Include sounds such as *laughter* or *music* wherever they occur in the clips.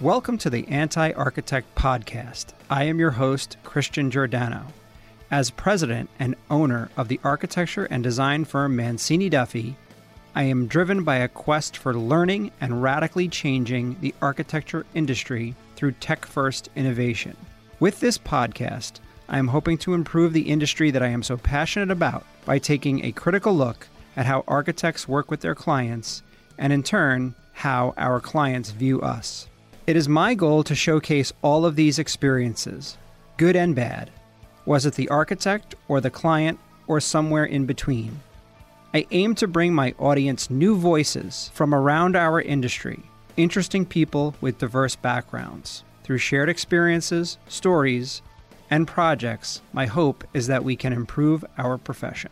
Welcome to the Anti Architect Podcast. I am your host, Christian Giordano. As president and owner of the architecture and design firm Mancini Duffy, I am driven by a quest for learning and radically changing the architecture industry through tech first innovation. With this podcast, I am hoping to improve the industry that I am so passionate about by taking a critical look at how architects work with their clients and, in turn, how our clients view us. It is my goal to showcase all of these experiences, good and bad, was it the architect or the client or somewhere in between? I aim to bring my audience new voices from around our industry, interesting people with diverse backgrounds. Through shared experiences, stories, and projects, my hope is that we can improve our profession.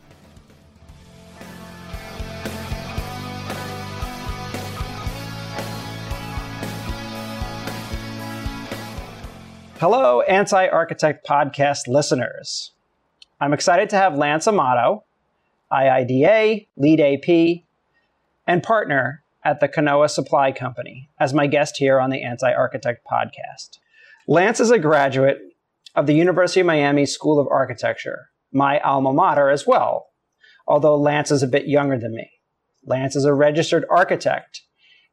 Hello, Anti Architect Podcast listeners. I'm excited to have Lance Amato, IIDA, LEED AP, and partner at the Canoa Supply Company, as my guest here on the Anti Architect Podcast. Lance is a graduate of the University of Miami School of Architecture, my alma mater as well, although Lance is a bit younger than me. Lance is a registered architect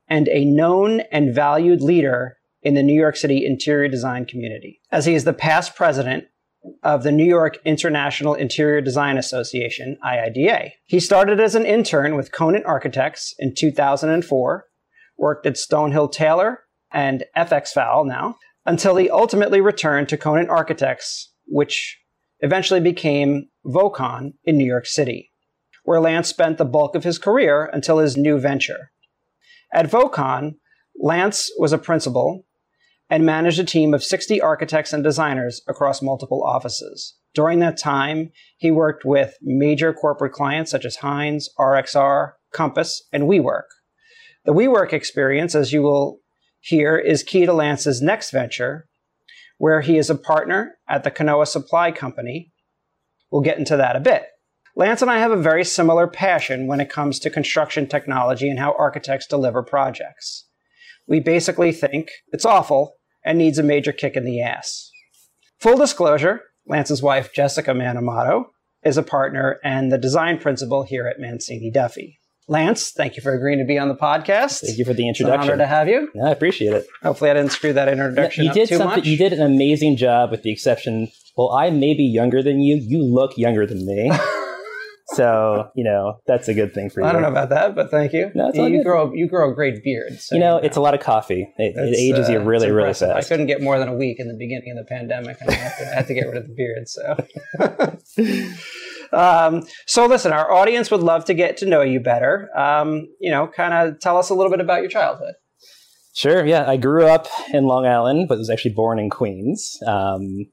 and a known and valued leader in the New York City interior design community, as he is the past president of the New York International Interior Design Association, IIDA. He started as an intern with Conant Architects in 2004, worked at Stonehill Taylor and FX Fowle now, until he ultimately returned to Conant Architects, which eventually became Vocon in New York City, where Lance spent the bulk of his career until his new venture. At Vocon, Lance was a principal and managed a team of 60 architects and designers across multiple offices. During that time, he worked with major corporate clients such as Hines, RXR, Compass, and WeWork. The WeWork experience, as you will hear, is key to Lance's next venture, where he is a partner at the Canoa Supply Company. We'll get into that a bit. Lance and I have a very similar passion when it comes to construction technology and how architects deliver projects we basically think it's awful and needs a major kick in the ass. Full disclosure Lance's wife, Jessica Manamato, is a partner and the design principal here at Mancini Duffy. Lance, thank you for agreeing to be on the podcast. Thank you for the introduction. It's an honor to have you. Yeah, I appreciate it. Hopefully, I didn't screw that introduction you did too something, much. You did an amazing job, with the exception. Well, I may be younger than you. You look younger than me. *laughs* So you know that's a good thing for you. I don't know about that, but thank you. No, it's you, all you grow you grow a great beard. So you know, it's a lot of coffee. It, it ages you uh, really, really fast. I couldn't get more than a week in the beginning of the pandemic, and I had to, I had to get rid of the beard. So, *laughs* um, so listen, our audience would love to get to know you better. Um, you know, kind of tell us a little bit about your childhood. Sure. Yeah, I grew up in Long Island, but was actually born in Queens. Um,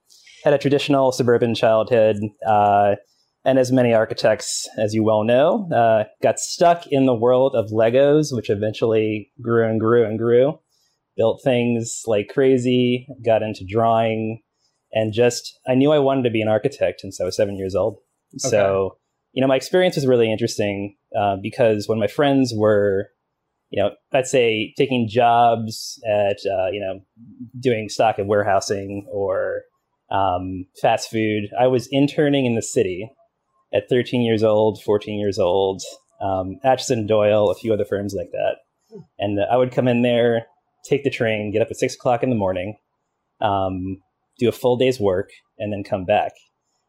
had a traditional suburban childhood. Uh, and as many architects, as you well know, uh, got stuck in the world of Legos, which eventually grew and grew and grew. Built things like crazy, got into drawing, and just I knew I wanted to be an architect since I was seven years old. So, you know, my experience was really interesting uh, because when my friends were, you know, let's say taking jobs at, uh, you know, doing stock and warehousing or um, fast food, I was interning in the city at 13 years old, 14 years old, um, Atchison Doyle, a few other firms like that. And uh, I would come in there, take the train, get up at six o'clock in the morning, um, do a full day's work, and then come back.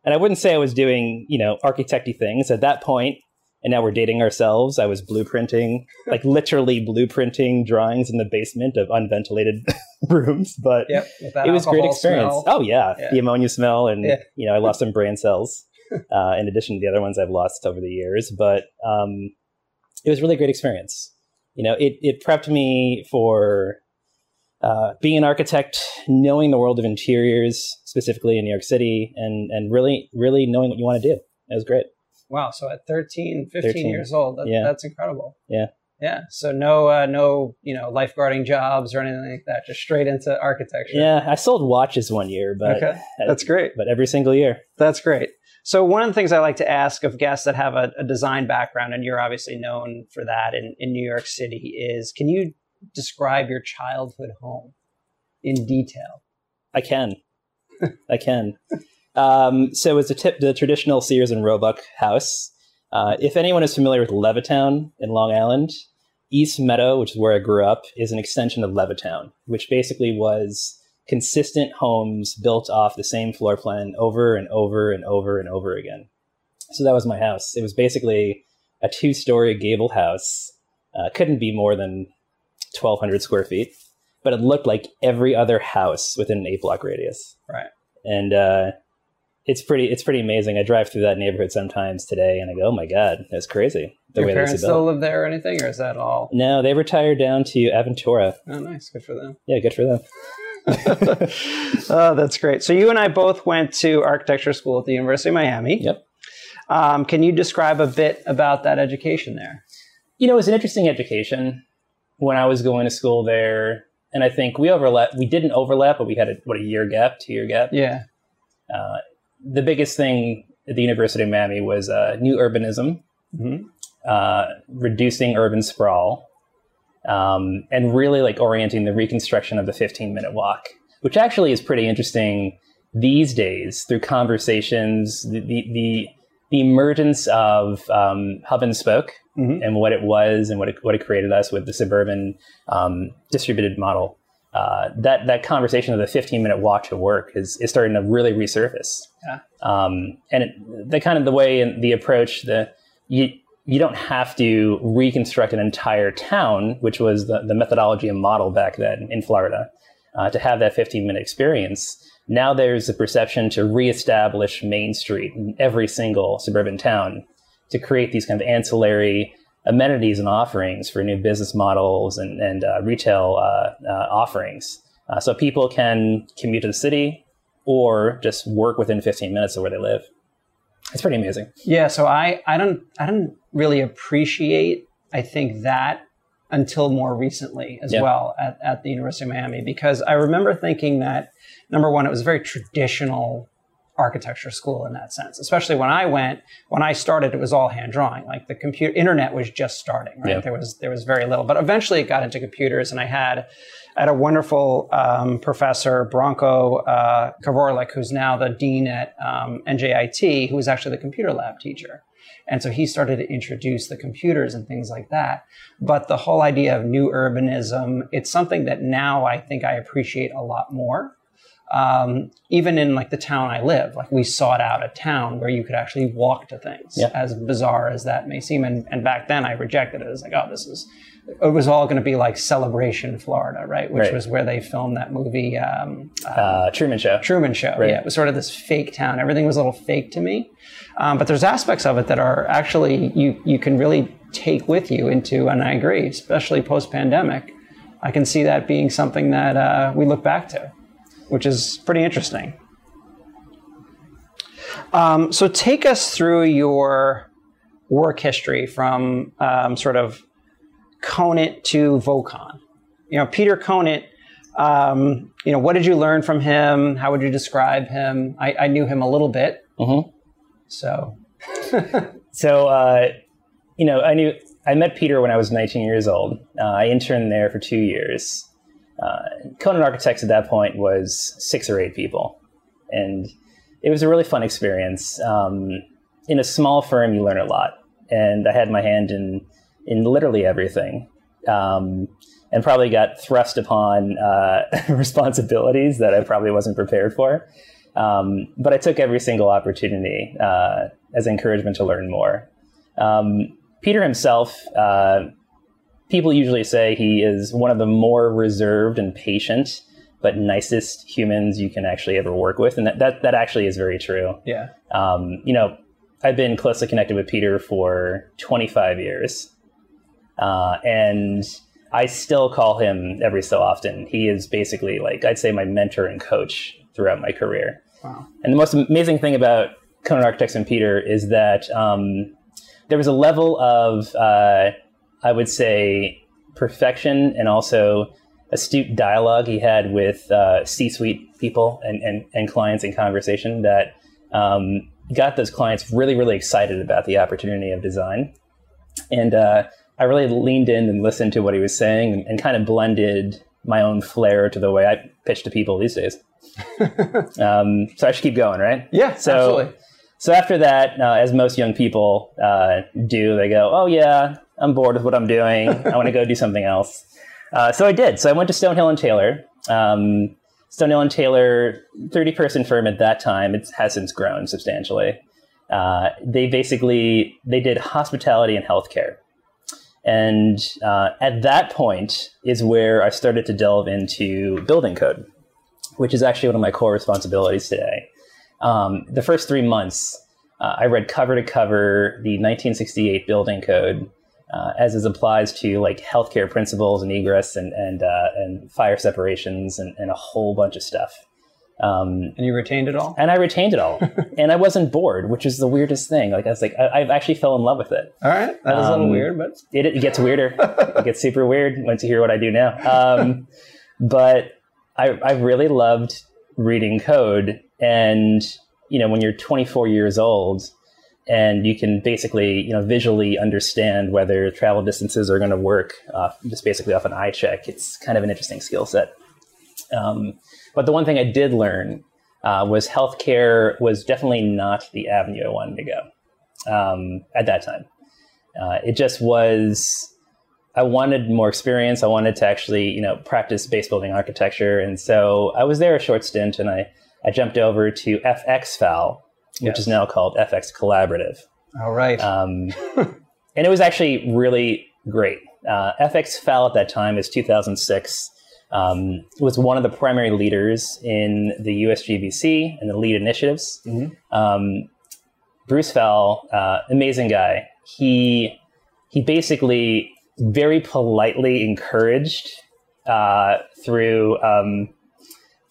And I wouldn't say I was doing, you know, architecty things at that point. And now we're dating ourselves. I was blueprinting, like literally blueprinting drawings in the basement of unventilated *laughs* rooms. But Yep, it was a great experience. smell. Oh yeah. Yeah. the ammonia smell, and Yeah. you know, I lost some brain cells uh, in addition to the other ones I've lost over the years. But um, it was really a really great experience. You know, it it prepped me for uh, being an architect, knowing the world of interiors, specifically in New York City, and and really really knowing what you want to do. It was great. Wow. So at 13, 15 13. years old, that, Yeah. that's incredible. Yeah. Yeah. So no, uh, no, you know, lifeguarding jobs or anything like that. Just straight into architecture. Yeah, I sold watches one year, but okay. *laughs* That's great. but every single year. That's great. So one of the things I like to ask of guests that have a, a design background, and you're obviously known for that in, in New York City, is can you describe your childhood home? in detail? I can. I can. Um, so it's a tip, the traditional Sears and Roebuck house. Uh, if anyone is familiar with Levittown in Long Island, East Meadow, which is where I grew up, is an extension of Levittown, which basically was consistent homes built off the same floor plan over and over and over and over again. So that was my house. It was basically a two story gable house. Uh, couldn't be more than 1,200 square feet, but it looked like every other house within an eight block radius. Right. And uh, it's pretty it's pretty amazing. I drive through that neighborhood sometimes today, and I go, "Oh my god, that's crazy." The Your parents still live there or anything, or is that all? No, they retired down to Aventura. Oh, nice, good for them. Yeah, good for them. *laughs* oh, that's great. So you and I both went to architecture school at the University of Miami. Yep. Um, can you describe a bit about that education there? You know, it was an interesting education when I was going to school there, and I think we overlap. We didn't overlap, but we had a, what a year gap, two year gap. Yeah. Uh, the biggest thing at the University of Miami was uh, new urbanism, mm-hmm. uh, reducing urban sprawl, um, and really like orienting the reconstruction of the 15 minute walk, which actually is pretty interesting these days through conversations, the, the, the, the emergence of um, hub and spoke mm-hmm. and what it was and what it, what it created us with the suburban um, distributed model. Uh, that that conversation of the 15 minute walk to work is, is starting to really resurface. Yeah. Um, and it, the kind of the way and the approach, the you you don't have to reconstruct an entire town, which was the, the methodology and model back then in Florida, uh, to have that 15 minute experience. Now there's a perception to reestablish Main Street in every single suburban town to create these kind of ancillary amenities and offerings for new business models and, and uh, retail uh, uh, offerings. Uh, so people can commute to the city or just work within 15 minutes of where they live. It's pretty amazing. Yeah. So I, I don't I don't really appreciate I think that until more recently as yeah. well at, at the University of Miami because I remember thinking that number one it was very traditional architecture school in that sense. Especially when I went, when I started, it was all hand drawing. Like the computer, internet was just starting. Right, yeah. there was there was very little, but eventually it got into computers, and I had. Had a wonderful um, professor, Branko uh, Kolarevic, who's now the dean at um, NJIT, who was actually the computer lab teacher. And so he started to introduce the computers and things like that. But the whole idea of new urbanism, it's something that now I think I appreciate a lot more um, even in like the town I live, like we sought out a town where you could actually walk to things, yeah. as bizarre as that may seem. And, and back then I rejected it as like, oh, this is, it was all going to be like Celebration, Florida, right? Which right. was where they filmed that movie, um, uh, Truman Show. Truman Show, right. yeah. It was sort of this fake town. Everything was a little fake to me. Um, but there's aspects of it that are actually, you, you can really take with you into, and I agree, especially post pandemic. I can see that being something that uh, we look back to which is pretty interesting. Um, so take us through your work history from um, sort of Conant to Vocon. You know, Peter Conant. Um, you know, what did you learn from him? How would you describe him? I, I knew him a little bit, mm-hmm. so. *laughs* so, uh, you know, I knew I met Peter when I was 19 years old. Uh, I interned there for two years, uh, Conant Architects at that point was six or eight people, and it was a really fun experience. Um, in a small firm, you learn a lot, and I had my hand in in literally everything, um, and probably got thrust upon uh, *laughs* responsibilities that I probably wasn't prepared for. Um, but I took every single opportunity uh, as encouragement to learn more. Um, Peter himself uh, people usually say he is one of the more reserved and patient but nicest humans you can actually ever work with and that that, that actually is very true. Yeah. Um, you know i've been closely connected with peter for 25 years uh, and i still call him every so often. He is basically like i'd say my mentor and coach throughout my career. Wow. and the most amazing thing about Conant architects and peter is that um, there was a level of uh, I would say perfection and also astute dialogue he had with uh, C-suite people and, and, and, clients in conversation that um, got those clients really, really excited about the opportunity of design. And uh, I really leaned in and listened to what he was saying and, and, kind of blended my own flair to the way I pitch to people these days. *laughs* um, so I should keep going, right? Yeah, so, absolutely. So after that, uh, as most young people uh, do, they go, "Oh yeah, I'm bored with what I'm doing. I want to go do something else." Uh, so I did. So I went to Stonehill and Taylor. Um, Stonehill and Taylor, 30 person firm at that time. It has since grown substantially. Uh, they basically they did hospitality and healthcare. And uh, at that point is where I started to delve into building code, which is actually one of my core responsibilities today. Um, the first three months, uh, I read cover to cover the 1968 building code uh, as it applies to like healthcare principles and egress and and, uh, and fire separations and, and, a whole bunch of stuff. Um, and you retained it all? And I retained it all. *laughs* and I wasn't bored, which is the weirdest thing. Like I was like, I, have actually fell in love with it. All right. That is um, a little um, weird, but it, it gets weirder. *laughs* it gets super weird once you hear what I do now. Um, but I, I really loved reading code. And, you know, when you're 24 years old and you can basically, you know, visually understand whether travel distances are going to work uh, just basically off an eye check, it's kind of an interesting skill set. Um, but the one thing I did learn uh, was healthcare was definitely not the avenue I wanted to go um, at that time. Uh, it just was. I wanted more experience. I wanted to actually, you know, practice base building architecture, and so I was there a short stint, and I I jumped over to FXFowle, which is now called FX Collaborative. All right. Um, *laughs* and it was actually really great. Uh, FXFowle at that time is 2006 um, was one of the primary leaders in the USGBC and the LEED initiatives. Mm-hmm. Um, Bruce Fowle, uh, amazing guy. He he basically very politely encouraged uh, through um,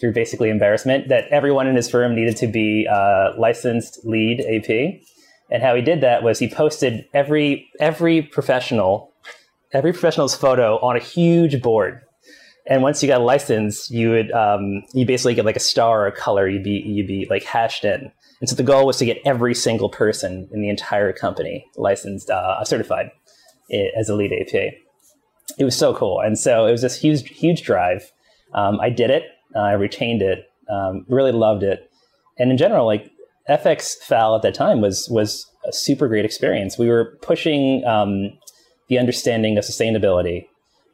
through basically embarrassment that everyone in his firm needed to be uh, licensed LEED AP. And how he did that was he posted every every professional every professional's photo on a huge board and once you got a license, you would um, you basically get like a star or a color. You'd be you'd be like hashed in. And so the goal was to get every single person in the entire company licensed, uh, certified eh, as a LEED AP. It was so cool, and so it was this huge huge drive. Um, I did it. Uh, I retained it. Um, really loved it. And in general, like FXFowle at that time was was a super great experience. We were pushing um, the understanding of sustainability,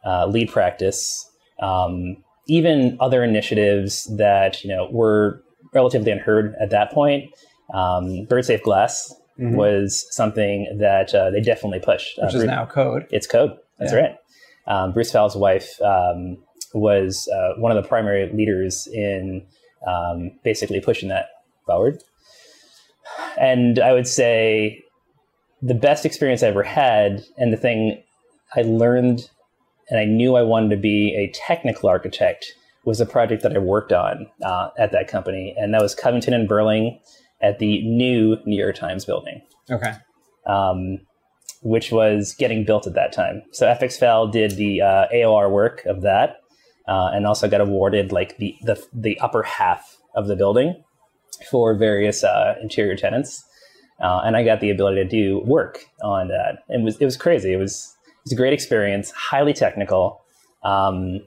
uh, LEED practice, um, even other initiatives that you know were relatively unheard at that point. Um, Bird Safe Glass mm-hmm. was something that uh, they definitely pushed, uh, which uh, is now code. It's code. That's yeah. right. Um, Bruce Fowle's wife um, was uh, one of the primary leaders in um, basically pushing that forward. And I would say the best experience I ever had, and the thing I learned and I knew I wanted to be a technical architect was a project that I worked on uh, at that company, and that was Covington and Burling at the new New York Times building. Okay. Um, which was getting built at that time. So FXFowle did the uh, AOR work of that, uh, and also got awarded like the, the, the upper half of the building for various uh, interior tenants. Uh, and I got the ability to do work on that. It was it was crazy. It was was a great experience, highly technical. Um,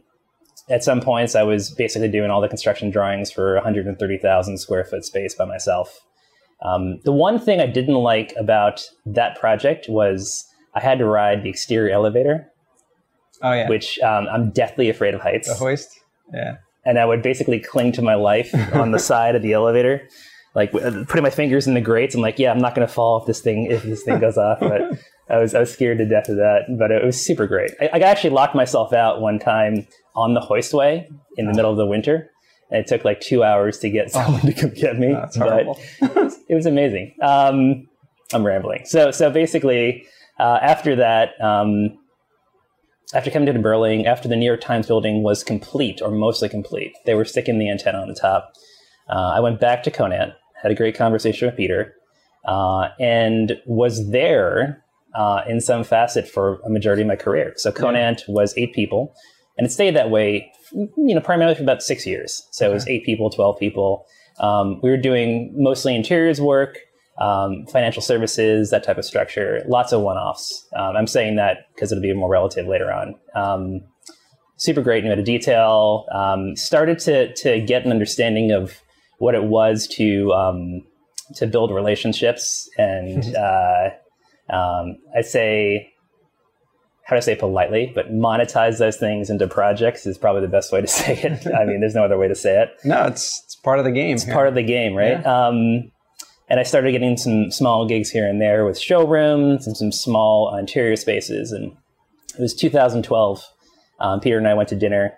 at some points, I was basically doing all the construction drawings for 130,000 square foot space by myself. Um, the one thing I didn't like about that project was I had to ride the exterior elevator. Oh yeah, which um, I'm deathly afraid of heights. The hoist, yeah. And I would basically cling to my life *laughs* on the side of the elevator, like putting my fingers in the grates. I'm like, yeah, I'm not going to fall if this thing if this thing goes off. But I was I was scared to death of that, but it was super great. I, I actually locked myself out one time on the hoistway in the middle of the winter, and it took like two hours to get *laughs* someone oh, to come get me. That's horrible. But it was amazing. Um, I'm rambling. So so basically, uh, after that. Um, after Covington Burling, after the New York Times building was complete or mostly complete, they were sticking the antenna on the top. Uh, I went back to Conant, had a great conversation with Peter, uh, and was there uh, in some facet for a majority of my career. So Conant yeah. was eight people, and it stayed that way, you know, primarily for about six years. So okay. it was eight people, twelve people. Um, we were doing mostly interiors work, um, financial services, that type of structure. Lots of one-offs. Um, I'm saying that because it'll be more relative later on. Um, super great, knew how to detail. Um, started to to get an understanding of what it was to um, to build relationships, and *laughs* uh, um, I'd say how to say politely, but monetize those things into projects is probably the best way to *laughs* say it. I mean, there's no other way to say it. No, it's it's part of the game. It's part of the game, right? Um, and I started getting some small gigs here and there with showrooms and some small interior spaces. And it was 2012. Um, Peter and I went to dinner,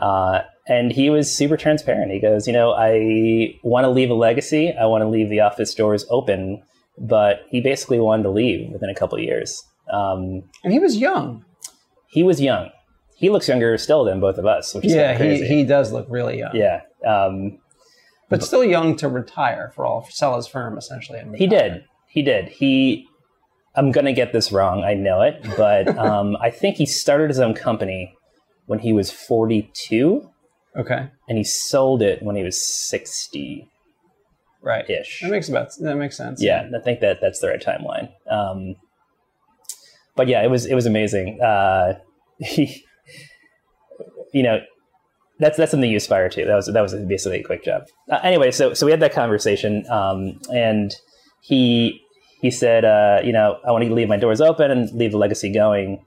uh, and he was super transparent. He goes, "You know, I want to leave a legacy. I want to leave the office doors open." But he basically wanted to leave within a couple of years. Um, and he was young. He was young. He looks younger still than both of us, which is yeah, he he does look really young. yeah. Um, but still young to retire for all sell his firm essentially. and he did. He did. He. I'm gonna get this wrong. I know it, but *laughs* um, I think he started his own company when he was 42, Okay, and he sold it when he was 60 right. ish. That makes about that makes sense. Yeah, I think that that's the right timeline. Um, but yeah, it was it was amazing. Uh, *laughs* he, you know, that's that's something you aspire to. That was that was basically a quick job. Uh, anyway, so so we had that conversation, um, and he he said, uh, you know, I want to leave my doors open and leave the legacy going.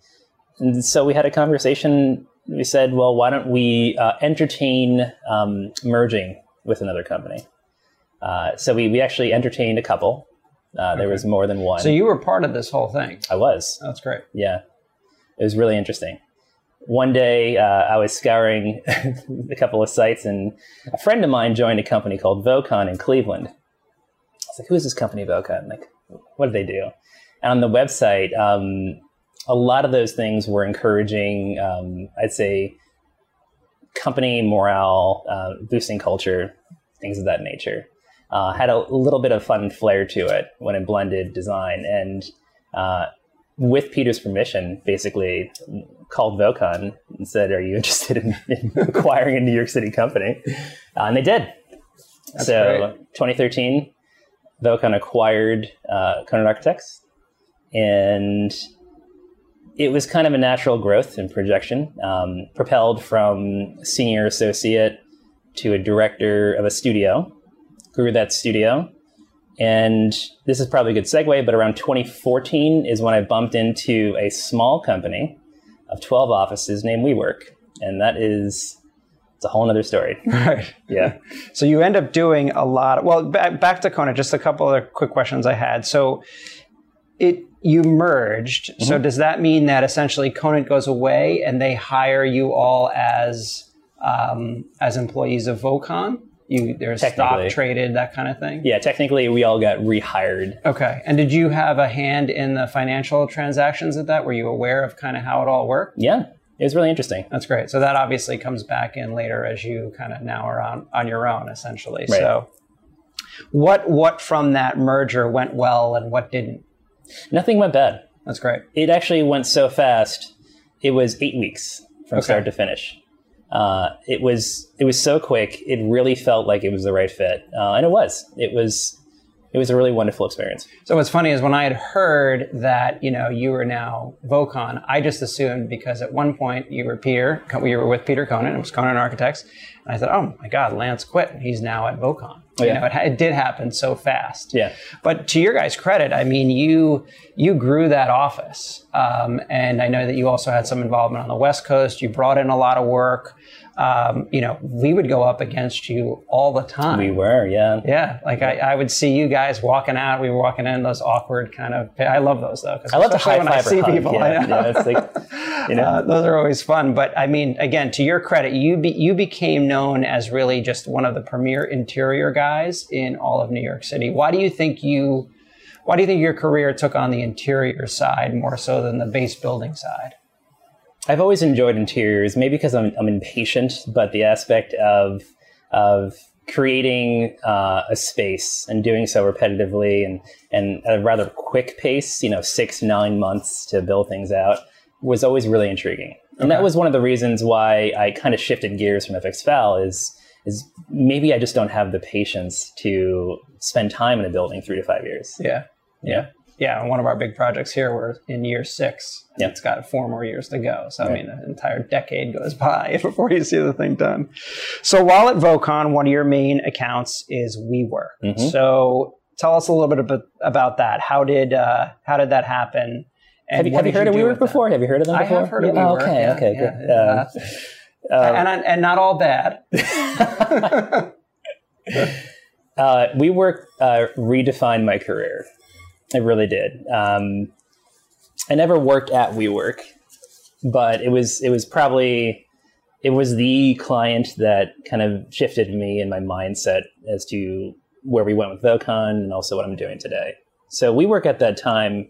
And so we had a conversation. We said, well, why don't we uh, entertain um, merging with another company? Uh, so we, we actually entertained a couple. Uh, there Okay. was more than one. So you were part of this whole thing. I was. That's great. Yeah. It was really interesting. One day uh, I was scouring *laughs* a couple of sites, and a friend of mine joined a company called Vocon in Cleveland. I was like, who is this company, Vocon? Like, what do they do? And on the website, um, a lot of those things were encouraging, um, I'd say, company morale, uh, boosting culture, things of that nature. Uh, had a little bit of fun flair to it when it blended design. And uh, with Peter's permission, basically called Vocon and said, "Are you *laughs* interested in, in *laughs* acquiring a New York City company?" Uh, and they did. That's so, 2013, Vocon acquired uh, Conant Architects, and it was kind of a natural growth and projection, um, propelled from senior associate to a director of a studio. Grew that studio, and this is probably a good segue, but around 2014 is when I bumped into a small company of 12 offices named WeWork. And that is, it's a whole nother story. *laughs* Right. Yeah. So you end up doing a lot. Of, well, back, back to Kona. Just a couple other quick questions I had. So it you merged. So Mm-hmm. does that mean that essentially Conant goes away and they hire you all as um, as employees of Vocon? You there's stock traded that kind of thing. Yeah, technically, we all got rehired. Okay. And did you have a hand in the financial transactions of that? Were you aware of kind of how it all worked? Yeah, it was really interesting. That's great. So that obviously comes back in later as you kind of now are on, on your own essentially. Right. So what what from that merger went well and what didn't? Nothing went bad. That's great. It actually went so fast. It was eight weeks from Okay. start to finish. Uh, it was it was so quick. It really felt like it was the right fit, uh, and it was. It was it was a really wonderful experience. So what's funny is when I had heard that you know you were now Vocon, I just assumed because at one point you were Peter, you were with Peter Conant, it was Conant Architects, and I thought, oh my God, Lance quit. He's now at Vocon. You yeah. know, it, it did happen so fast. Yeah, But to your guys' credit, I mean, you you grew that office, um, and I know that you also had some involvement on the West Coast. You brought in a lot of work. Um, you know, we would go up against you all the time. we were. Yeah, Yeah, like I, I would see you guys walking out. We were walking in those awkward kind of. I love those though. I love the high when I see hug. people. Yeah, I know. yeah, it's like you know. *laughs* Uh, those are always fun. But I mean, again, to your credit, you be, you became known as really just one of the premier interior guys in all of New York City. Why do you think you? Why do you think your career took on the interior side more so than the base building side? I've always enjoyed interiors, maybe because I'm, I'm impatient, but the aspect of of creating uh, a space and doing so repetitively and and at a rather quick pace, you know, six nine months to build things out, was always really intriguing. And that was one of the reasons why I kind of shifted gears from FX Fowle is is maybe I just don't have the patience to spend time in a building three to five years. Yeah. Yeah. Yeah, one of our big projects here, we're in year six. And Yeah. It's got four more years to go. So, I mean, an entire decade goes *laughs* by *laughs* before you see the thing done. So, while at Vocon, one of your main accounts is WeWork. Mhm. So, tell us a little bit about, that. How did uh, how did that happen? And Have you, have you heard of do WeWork before? Have you heard of them before? I have heard of Yeah, oh, WeWork, okay, yeah, okay, yeah, good. yeah. Um, and, and, and not all bad. *laughs* uh, WeWork uh, redefined my career. It really did. Um, I never worked at WeWork, but it was it was probably it was the client that kind of shifted me and my mindset as to where we went with Vocon and also what I'm doing today. So WeWork at that time,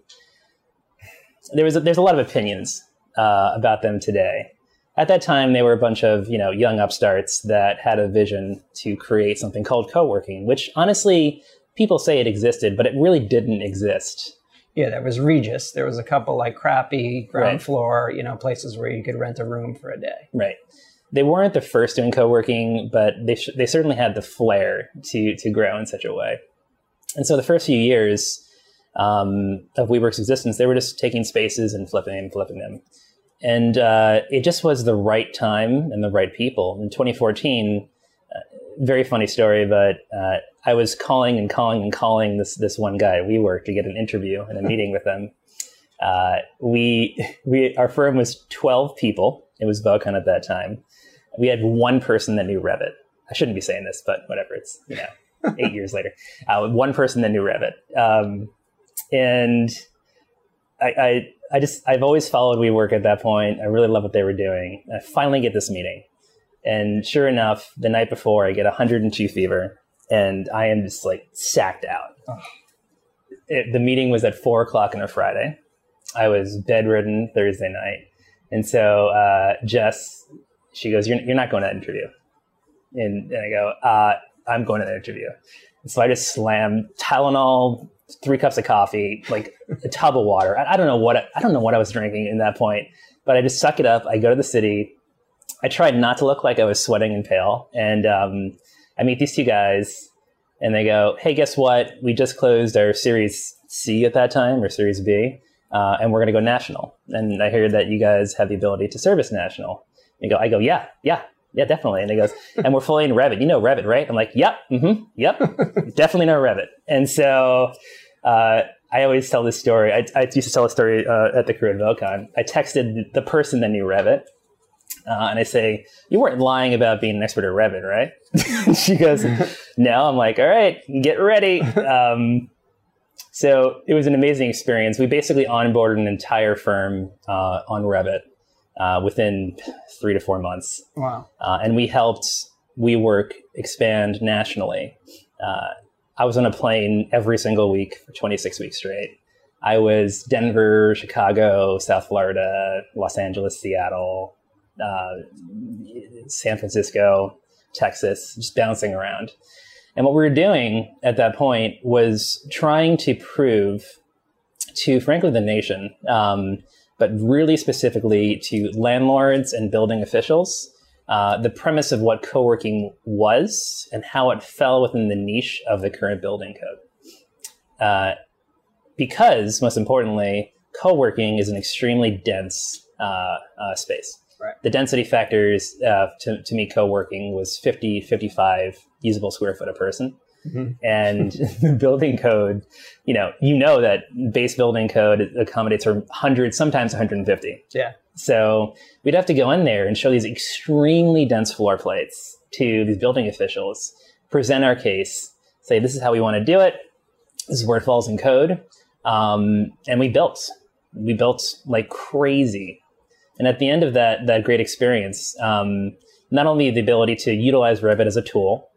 there was a, there's a lot of opinions uh, about them today. At that time, they were a bunch of you know young upstarts that had a vision to create something called co-working, which honestly people say it existed, but it really didn't exist. Yeah, there was Regus. There was a couple like crappy ground Right. floor, you know, places where you could rent a room for a day. Right. They weren't the first doing co-working, but they sh- they certainly had the flair to to grow in such a way. And so the first few years um, of WeWork's existence, they were just taking spaces and flipping and flipping them, and uh, it just was the right time and the right people. In 2014, uh, very funny story, but uh, I was calling and calling and calling this this one guy at WeWork to get an interview and a meeting with him. Uh, we we our firm was 12 people. It was Vocon at that time. We had one person that knew Revit. I shouldn't be saying this, but whatever. It's you know eight years later. Uh, one person that knew Revit, um, and I, I I just I've always followed WeWork at that point. I really love what they were doing. I finally get this meeting, and sure enough, the night before I get 102 fever, and I am just like sacked out. It, the meeting was at four o'clock on a Friday. I was bedridden Thursday night. And so uh, Jess, she goes, you're, you're not going to that interview. And, and I go, uh, I'm going to that interview. And so I just slammed Tylenol, three cups of coffee, like a tub of water. I, I don't know what I, I don't know what I was drinking in that point, but I just suck it up. I go to the city. I tried not to look like I was sweating and pale. And um, I meet these two guys, and they go, "Hey, guess what? We just closed our Series C at that time, or Series B, uh, and we're going to go national. And I hear that you guys have the ability to service national." They go, "I go, yeah, yeah, yeah, definitely." And he goes, "And we're fully in Revit. You know Revit, right?" I'm like, "Yep, mm-hmm, yep, *laughs* definitely know Revit." And so. Uh, I always tell this story. I, I used to tell a story uh, at the at Vocon. I texted the person that knew Revit, uh, and I say, "You weren't lying about being an expert at Revit, right?" *laughs* she goes, "No." I'm like, "All right, get ready." Um, so it was an amazing experience. We basically onboarded an entire firm uh, on Revit uh, within three to four months, Wow. uh, and we helped WeWork expand nationally. Uh, I was on a plane every single week for 26 weeks straight. I was Denver, Chicago, South Florida, Los Angeles, Seattle, uh, San Francisco, Texas, just bouncing around. And what we were doing at that point was trying to prove to, frankly, the nation, um, but really specifically to landlords and building officials, uh, the premise of what co-working was and how it fell within the niche of the current building code. Uh, because, most importantly, co-working is an extremely dense uh, uh, space. Right. The density factors uh, to, to me co-working was 50, 55 usable square foot a person. Mhm. And *laughs* the building code, you know, you know that base building code accommodates for 100, sometimes 150. Yeah. So we'd have to go in there and show these extremely dense floor plates to these building officials, present our case, say, this is how we want to do it. This is where it falls in code. Um, and we built. We built like crazy. And at the end of that, that great experience, um, not only the ability to utilize Revit as a tool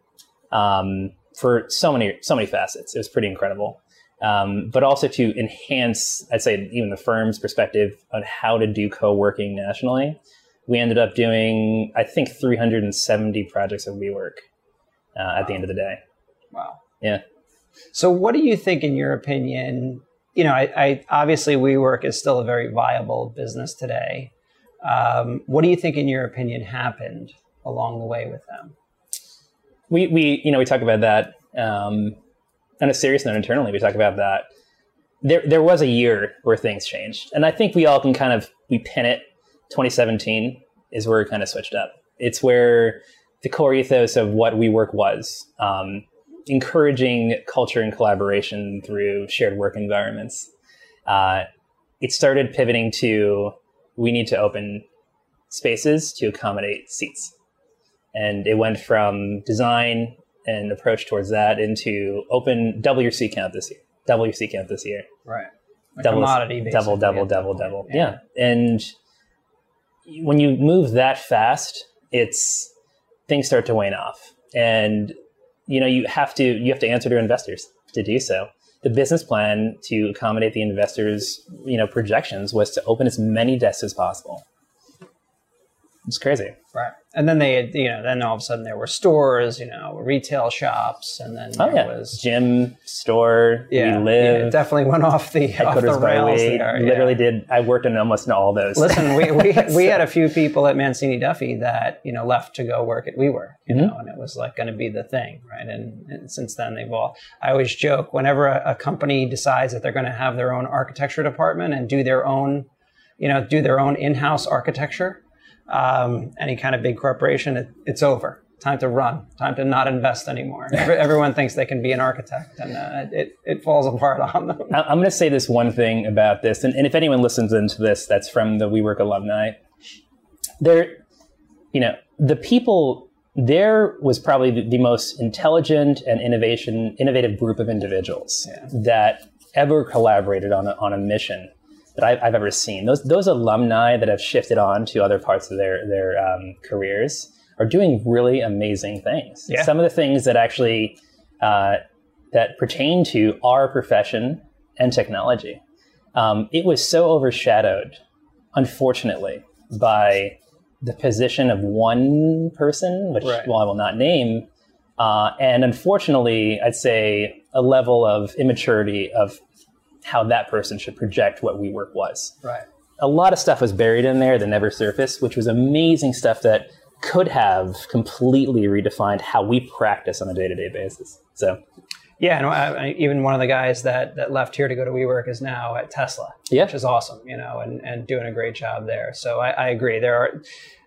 um, for so many, so many facets, it was pretty incredible. Um, but also to enhance, I'd say, even the firm's perspective on how to do co-working nationally. We ended up doing, I think, 370 projects of WeWork uh, at the end of the day. Wow. Yeah. So, what do you think, in your opinion? You know, I, I obviously WeWork is still a very viable business today. Um, what do you think, in your opinion, happened along the way with them? we we you know we talk about that um, on a serious note internally. We talk about that there there was a year where things changed, and I think we all can kind of we pin it. 2017 is where it kind of switched up. It's where the core ethos of what we work was, um, encouraging culture and collaboration through shared work environments. Uh, it started pivoting to we need to open spaces to accommodate seats. And it went from design and approach towards that into open double your seat count this year. Double your seat count this year. Right. A double, commodity, double, double, double, double. Yeah. And when you move that fast, it's things start to wane off. And you know, you have to you have to answer to investors to do so. The business plan to accommodate the investors, you know, projections was to open as many desks as possible. It's crazy. Right. And then they, you know, then all of a sudden there were stores, you know, retail shops, and then Oh there yeah, was gym, store, yeah, WeLive. yeah, it definitely went off the off the rails there. yeah. Literally did. I worked in almost all those. Listen, we, we, *laughs* we had a few people at Mancini Duffy that, you know, left to go work at WeWork, you Mm-hmm. know, and it was like going to be the thing, right? And, and since then they've all, I always joke whenever a, a company decides that they're going to have their own architecture department and do their own, you know, do their own in-house architecture, um, any kind of big corporation, it, it's over. Time to run. Time to not invest anymore. Every- Everyone thinks they can be an architect, and uh, it it falls apart on them. I'm going to say this one thing about this, and, and if anyone listens into this, that's from the WeWork alumni. There, you know, the people there was probably the, the most intelligent and innovation innovative group of individuals Yeah. that ever collaborated on a, on a mission that I've, I've ever seen. Those those alumni that have shifted on to other parts of their their um, careers are doing really amazing things. Yeah. Some of the things that actually uh, that pertain to our profession and technology. Um, it was so overshadowed, unfortunately, by the position of one person, which Right. well, I will not name, uh, and unfortunately, I'd say a level of immaturity of how that person should project what WeWork was Right. a lot of stuff was buried in there that never surfaced, which was amazing stuff that could have completely redefined how we practice on a day to day basis. So, Yeah, and I, I, even one of the guys that, that left here to go to WeWork is now at Tesla, Yeah. which is awesome, you know, and, and doing a great job there. So I, I agree. There are,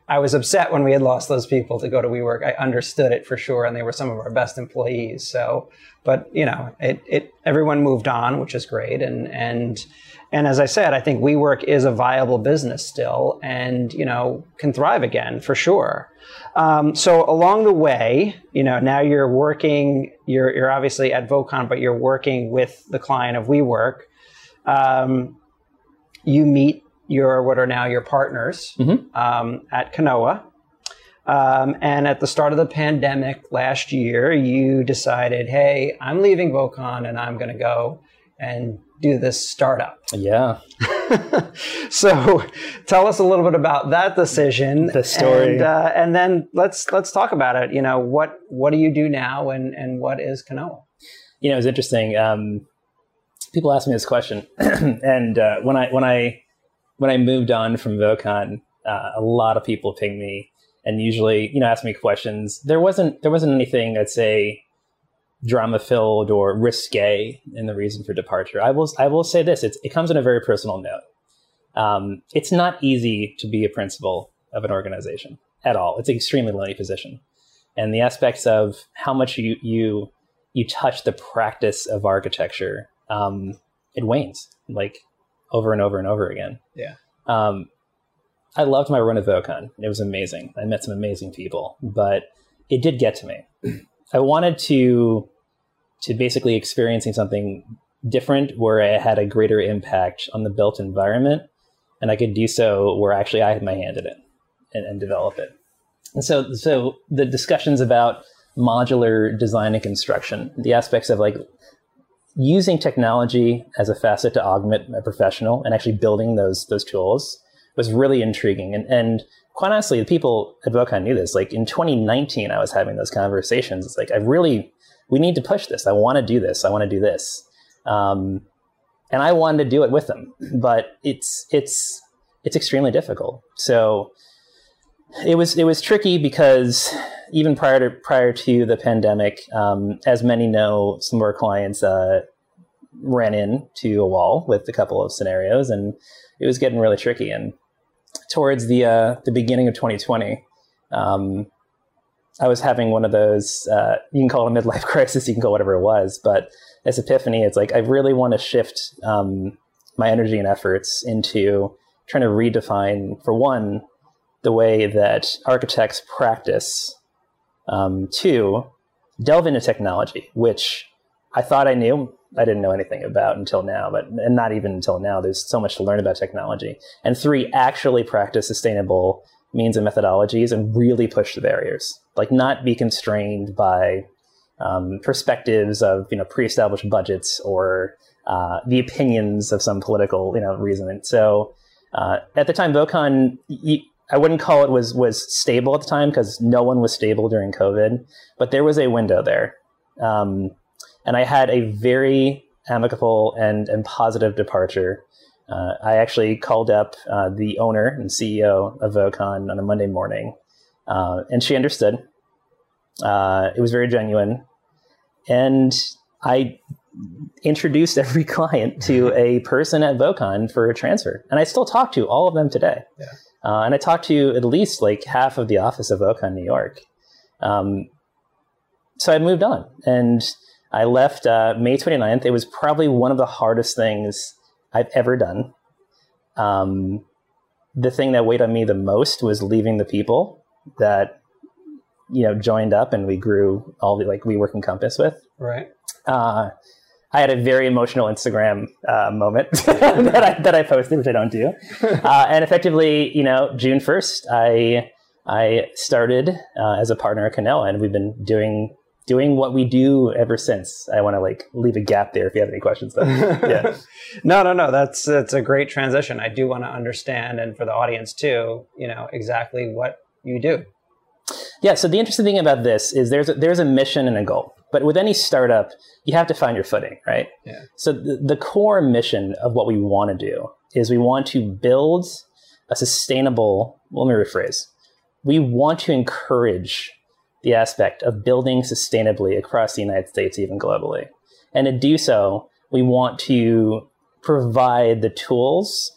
I was upset when we had lost those people to go to WeWork. I understood it for sure, and they were some of our best employees. So, but you know, it, it everyone moved on, which is great, and and and as I said, I think WeWork is a viable business still, and you know, can thrive again for sure. Um, so along the way, you know, now you're working. You're you're obviously at Vocon, but you're working with the client of WeWork. Um, you meet your what are now your partners Mhm. um, at Canoa. Um, and at the start of the pandemic last year, you decided, hey, I'm leaving Vocon and I'm going to go and do this startup. yeah. *laughs* so tell us a little bit about that decision The story. and, uh, and then let's let's talk about it you know what what do you do now and and what is Canoa You know, it's interesting. Um, people ask me this question, *clears throat* and uh, when I when I when I moved on from Vocon, uh, a lot of people ping me and usually, you know, ask me questions. There wasn't there wasn't anything that's say drama filled or risque in the reason for departure. I will I will say this: it comes on a very personal note. Um, it's not easy to be a principal of an organization at all. It's an extremely lonely position, and the aspects of how much you you you touch the practice of architecture, um, it wanes like over and over and over again. Yeah. Um, I loved my run at Vocon. It was amazing. I met some amazing people, but it did get to me. *clears throat* I wanted to to basically experiencing something different where I had a greater impact on the built environment, and I could do so where actually I had my hand in it and, and develop it. And so, so the discussions about modular design and construction, the aspects of like using technology as a facet to augment a professional and actually building those those tools was really intriguing. And and quite honestly, the people at Vocon knew this. Like in 2019, I was having those conversations. It's like I really we need to push this. I want to do this. I want to do this. Um, and I wanted to do it with them, but it's it's it's extremely difficult. So it was it was tricky because even prior to prior to the pandemic, um, as many know, some of our clients, uh, ran into a wall with a couple of scenarios, and it was getting really tricky. And towards the uh, the beginning of 2020, um, I was having one of those. Uh, you can call it a midlife *laughs* crisis. You can call whatever it was, but this epiphany, it's like I really want to shift um, my energy and efforts into trying to redefine, for one, the way that architects practice. Um, two, delve into technology, which I thought I knew. I didn't know anything about until now, but and not even until now. There's so much to learn about technology. And three, actually practice sustainable means and methodologies and really push the barriers. Like not be constrained by um, perspectives of you know pre-established budgets or uh, the opinions of some political you know reason. And so uh, at the time, Vocon, I wouldn't call it was was stable at the time because no one was stable during COVID, but there was a window there, um, and I had a very amicable and and positive departure. Uh, I actually called up uh, the owner and CEO of Vocon on a Monday morning, uh, and she understood. Uh, it was very genuine, and I introduced every *laughs* client to a person at Vocon for a transfer, and I still talk to all of them today. Yeah. Uh, and I talked to at least like half of the office of Vocon New York. Um, so I moved on and I left uh, May 29th. It was probably one of the hardest things I've ever done. Um, the thing that weighed on me the most was leaving the people that you know joined up and we grew all the like WeWork in Compass with. Right. Uh, I had a very emotional Instagram uh, moment *laughs* that I that I posted, which I don't do. *laughs* Uh, and effectively, you know, June first, I I started uh, as a partner at Canoa, and we've been doing doing what we do ever since. I want to like leave a gap there if you have any questions. Though. *laughs* Yeah. no, no, no. That's that's a great transition. I do want to understand, and for the audience too, you know, exactly what you do. Yeah. So the interesting thing about this is there's a, there's a mission and a goal. But with any startup, you have to find your footing, right? Yeah. So the, the core mission of what we want to do is we want to build a sustainable, well, let me rephrase. We want to encourage the aspect of building sustainably across the United States, even globally. And to do so, we want to provide the tools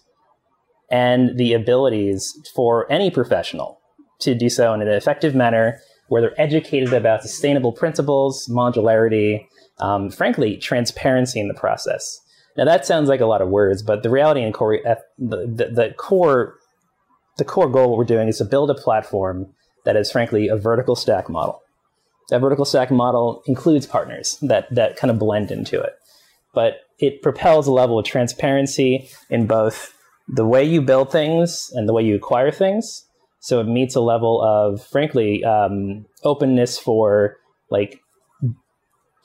and the abilities for any professional to do so in an effective manner where they're educated about sustainable principles, modularity, um, frankly, transparency in the process. Now that sounds like a lot of words, but the reality and core, the, the, the core, the core goal what we're doing is to build a platform that is frankly a vertical stack model. That vertical stack model includes partners that that kind of blend into it, but it propels a level of transparency in both the way you build things and the way you acquire things, so it meets a level of, frankly, um, openness for like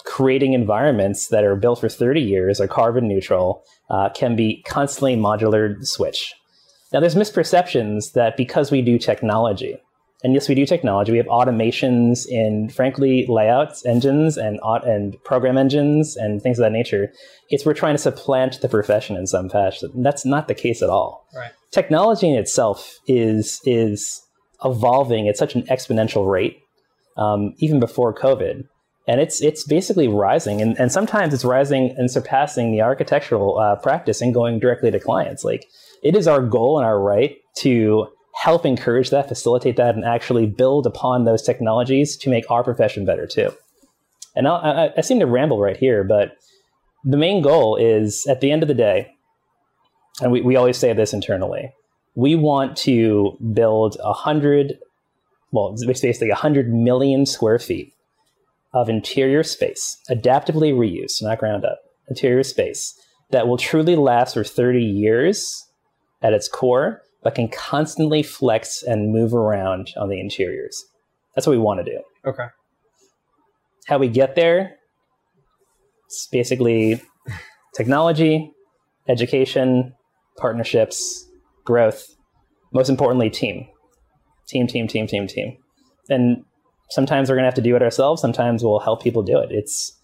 creating environments that are built for 30 years, are carbon neutral, uh, can be constantly modular switch. Now, there's misperceptions that because we do technology, and yes, we do technology. We have automations in, frankly, layouts engines and and program engines and things of that nature. It's we're trying to supplant the profession in some fashion. That's not the case at all. Right. Technology in itself is is evolving at such an exponential rate, um, even before COVID, and it's it's basically rising. And, and sometimes it's rising and surpassing the architectural uh, practice and going directly to clients. Like it is our goal and our right to help encourage that, facilitate that, and actually build upon those technologies to make our profession better too. And I, I seem to ramble right here, but the main goal is at the end of the day, and we, we always say this internally, we want to build a hundred, well, it's basically a hundred million square feet of interior space, adaptively reused, not ground up, interior space that will truly last for 30 years at its core but can constantly flex and move around on the interiors. That's what we want to do. Okay. How we get there? It's basically technology, education, partnerships, growth, most importantly, team. Team, team, team, team, team. And sometimes we're gonna have to do it ourselves. Sometimes we'll help people do it. It's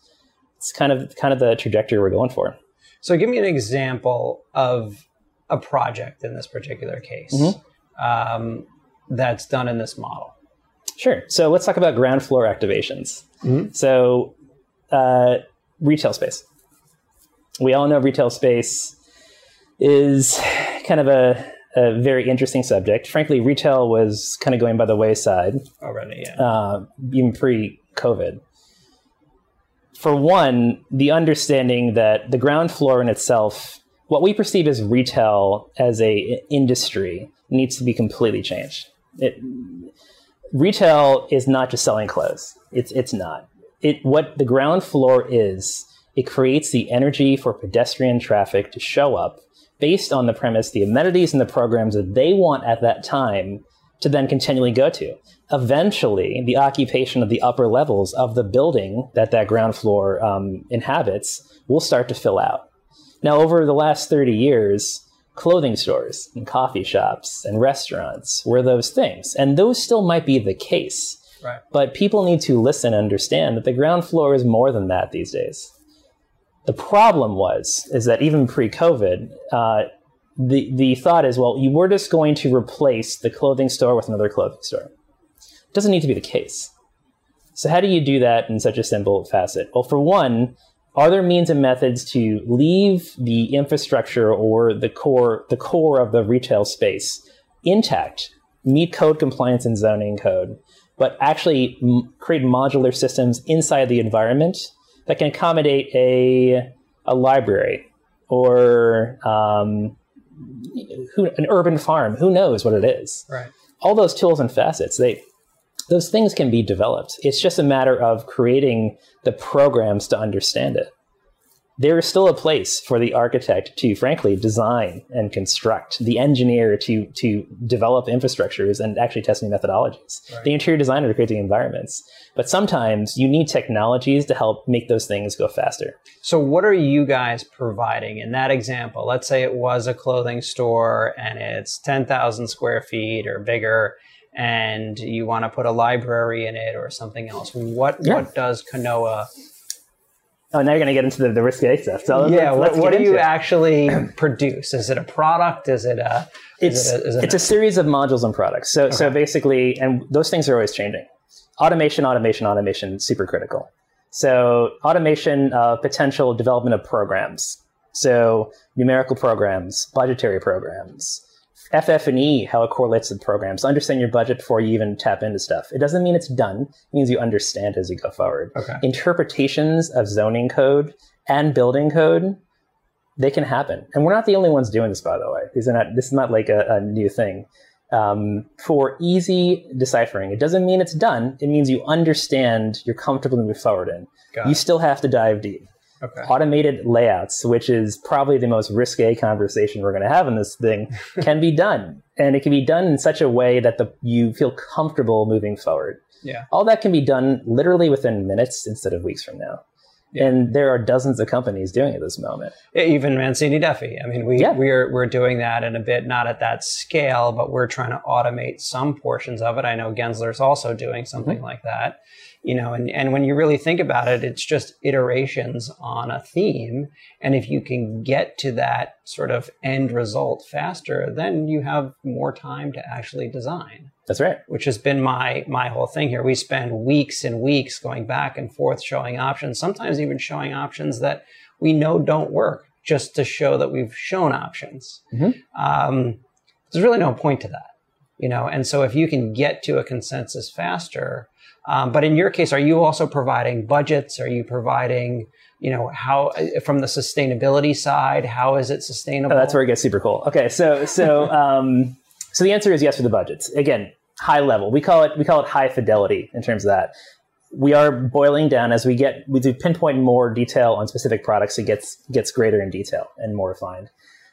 it's kind of kind of the trajectory we're going for. So give me an example of a project in this particular case mm-hmm. um, that's done in this model. Sure. So let's talk about ground floor activations. Mm-hmm. So, uh, retail space. we all know retail space is kind of a, a very interesting subject. Frankly, retail was kind of going by the wayside already. Yeah. uh, even pre-COVID. For one, the understanding that the ground floor in itself, what we perceive as retail as a industry, needs to be completely changed. It, retail is not just selling clothes. It's it's not. It what the ground floor is. It creates the energy for pedestrian traffic to show up based on the premise, the amenities and the programs that they want at that time to then continually go to. Eventually, the occupation of the upper levels of the building that that ground floor um, inhabits will start to fill out. Now, over the last 30 years, clothing stores and coffee shops and restaurants were those things. And those still might be the case. Right. But people need to listen and understand that the ground floor is more than that these days. The problem was is that even pre-COVID, uh, the the thought is, well, you were just going to replace the clothing store with another clothing store. It doesn't need to be the case. So how do you do that in such a simple facet? Well, for one, are there means and methods to leave the infrastructure or the core the core of the retail space intact, meet code compliance and zoning code, but actually create modular systems inside the environment that can accommodate a a library or um, who, an urban farm. Who knows what it is? Right. All those tools and facets, they those things can be developed. It's just a matter of creating the programs to understand it. There is still a place for the architect to, frankly, design and construct, the engineer to to develop infrastructures and actually testing methodologies, Right. the interior designer to create the environments. But sometimes you need technologies to help make those things go faster. So, what are you guys providing in that example? Let's say it was a clothing store and it's 10,000 square feet or bigger, and you want to put a library in it or something else. What Yeah. what does Canoa? Oh, now you're going to get into the, the risque stuff. So yeah, let's, what, let's what do you it. actually *clears throat* produce? Is it a product? Is it a? it's is it a, is it it's a series of modules and products. So so basically, and those things are always changing. Automation, automation, automation, super critical. So automation, uh, potential development of programs. So numerical programs, budgetary programs, FF&E, how it correlates to programs. Understand your budget before you even tap into stuff. It doesn't mean it's done. It means you understand as you go forward. okay. Interpretations of zoning code and building code they can happen. And we're not the only ones doing this, by the way. These are not. This is not like a, a new thing. Um, for easy deciphering, it doesn't mean it's done. It means you understand. You're comfortable to move forward in. Got You it. still have to dive deep. Okay. Automated layouts, which is probably the most risque conversation we're going to have in this thing, *laughs* can be done, and it can be done in such a way that the you feel comfortable moving forward. Yeah. All that can be done literally within minutes instead of weeks from now. Yeah. And there are dozens of companies doing it at this moment. Even Mancini Duffy. I mean, we Yeah. we're we're doing that in a bit, not at that scale, but we're trying to automate some portions of it. I know Gensler's also doing something Mm-hmm. like that. You know, and, and when you really think about it, it's just iterations on a theme. And if you can get to that sort of end result faster, then you have more time to actually design That's right. which has been my my whole thing here. We spend weeks and weeks going back and forth showing options, sometimes even showing options that we know don't work, just to show that we've shown options. Mhm. Um, there's really no point to that, you know. And so if you can get to a consensus faster, um, but in your case, are you also providing budgets? Are you providing you know how from the sustainability side how is it sustainable Oh, that's where it gets super cool. Okay, so so *laughs* um, so the answer is yes for the budgets. Again, high level. We call it we call it high fidelity in terms of that. We are boiling down as we get we do pinpoint more detail on specific products. It gets gets greater in detail and more refined.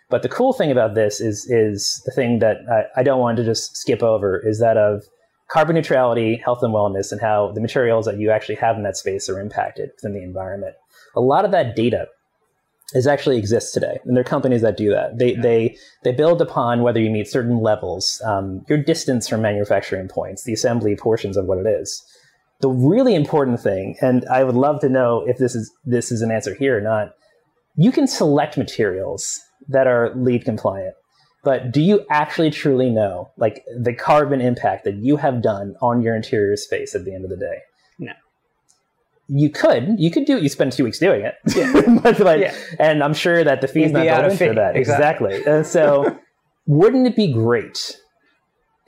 But the cool thing about this is is the thing that I, I don't want to just skip over is that of carbon neutrality, health and wellness, and how the materials that you actually have in that space are impacted within the environment. A lot of that data is actually exists today, and there are companies that do that. They Yeah. they they build upon whether you meet certain levels, um, your distance from manufacturing points, the assembly portions of what it is. The really important thing, and I would love to know if this is this is an answer here or not. You can select materials that are LEED compliant, but do you actually truly know like the carbon impact that you have done on your interior space at the end of the day? No. you could you could do it. You spend two weeks doing it, *laughs* *laughs* but, but Yeah. and I'm sure that the fee's You'd not be out built of into fee. that Exactly. exactly. And so, *laughs* wouldn't it be great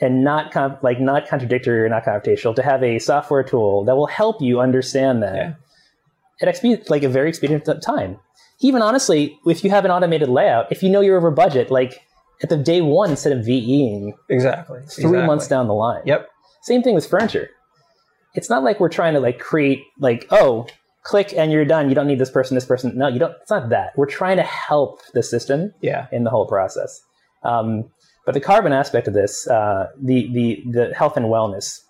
and not com- like not contradictory or not computational to have a software tool that will help you understand that Yeah. at expe- like a very expedient time. Even honestly, if you have an automated layout, if you know you're over budget, like at the day one instead of VEing Exactly. three Exactly. months down the line. Yep. Same thing with furniture. It's not like we're trying to like create like oh click and you're done. You don't need this person, this person. No, you don't. It's not that. We're trying to help the system Yeah. in the whole process. Um, but the carbon aspect of this, uh, the the the health and wellness,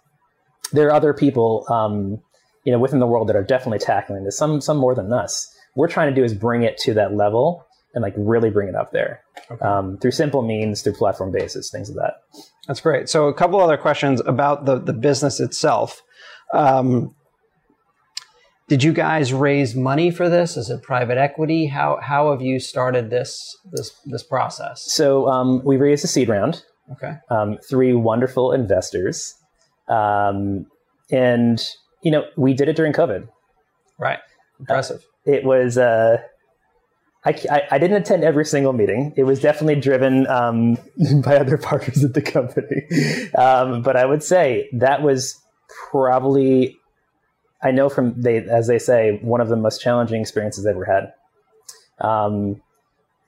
there are other people, um, you know, within the world that are definitely tackling this. Some some more than us. We're trying to do is bring it to that level and like really bring it up there Okay. um, through simple means, through platform basis, things of that. That's great. So a couple other questions about the, the business itself. Um, did you guys raise money for this? Is it private equity? How how have you started this this this process? So um, we raised a seed round. Okay. um, three wonderful investors. Um, and, you know, we did it during COVID. Right. Impressive. It was, uh, I, I, didn't attend every single meeting. It was definitely driven um, *laughs* by other *laughs* partners at the company. Um, but I would say that was probably, I know from, they, as they say, one of the most challenging experiences I've ever had. Um,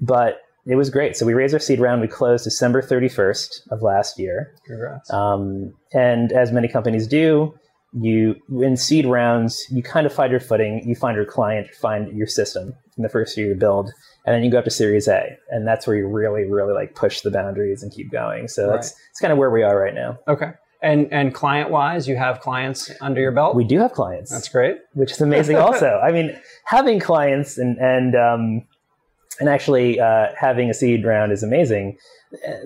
but it was great. So we raised our seed round. We closed December 31st of last year. Congrats. Um, and as many companies do, you in seed rounds, you kind of find your footing, you find your client, you find your system in the first year you build, and then you go up to Series A, and that's where you really, really like push the boundaries and keep going. So that's that's kind of where we are right now. okay. And and client wise, you have clients under your belt. We do have clients, That's great. which is amazing. *laughs* also, I mean, having clients and and um, and actually uh, having a seed round is amazing.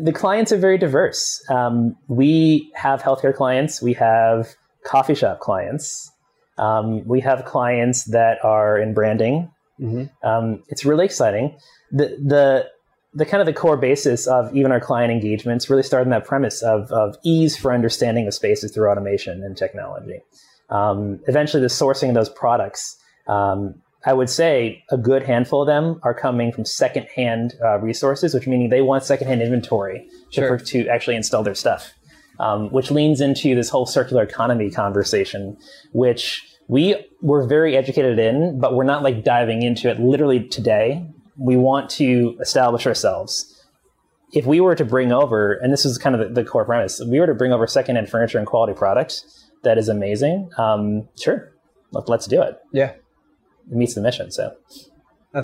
The clients are very diverse. Um, we have healthcare clients. We have coffee shop clients. Um, we have clients that are in branding. Hmm Um, it's really exciting. The the the kind of the core basis of even our client engagements really started in that premise of, of ease for understanding of spaces through automation and technology. Um, eventually, the sourcing of those products, um, I would say a good handful of them are coming from secondhand uh, resources, which meaning they want secondhand inventory to, Sure. to actually install their stuff, um, which leans into this whole circular economy conversation, which we were very educated in, but we're not like diving into it literally today. We want to establish ourselves. If we were to bring over, and this is kind of the, the core premise, if we were to bring over secondhand furniture and quality product that is amazing, um, sure, let, let's do it. Yeah. It meets the mission. So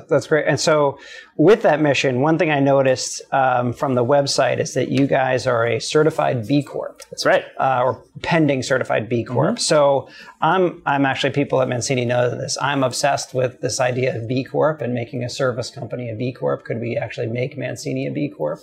that's great. And so, with that mission, one thing I noticed um, from the website is that you guys are a certified B Corp that's right. uh, or pending certified B Corp. So, I'm I'm actually people at Mancini know this. I'm obsessed with this idea of B Corp and making a service company a B Corp. Could we actually make Mancini a B Corp?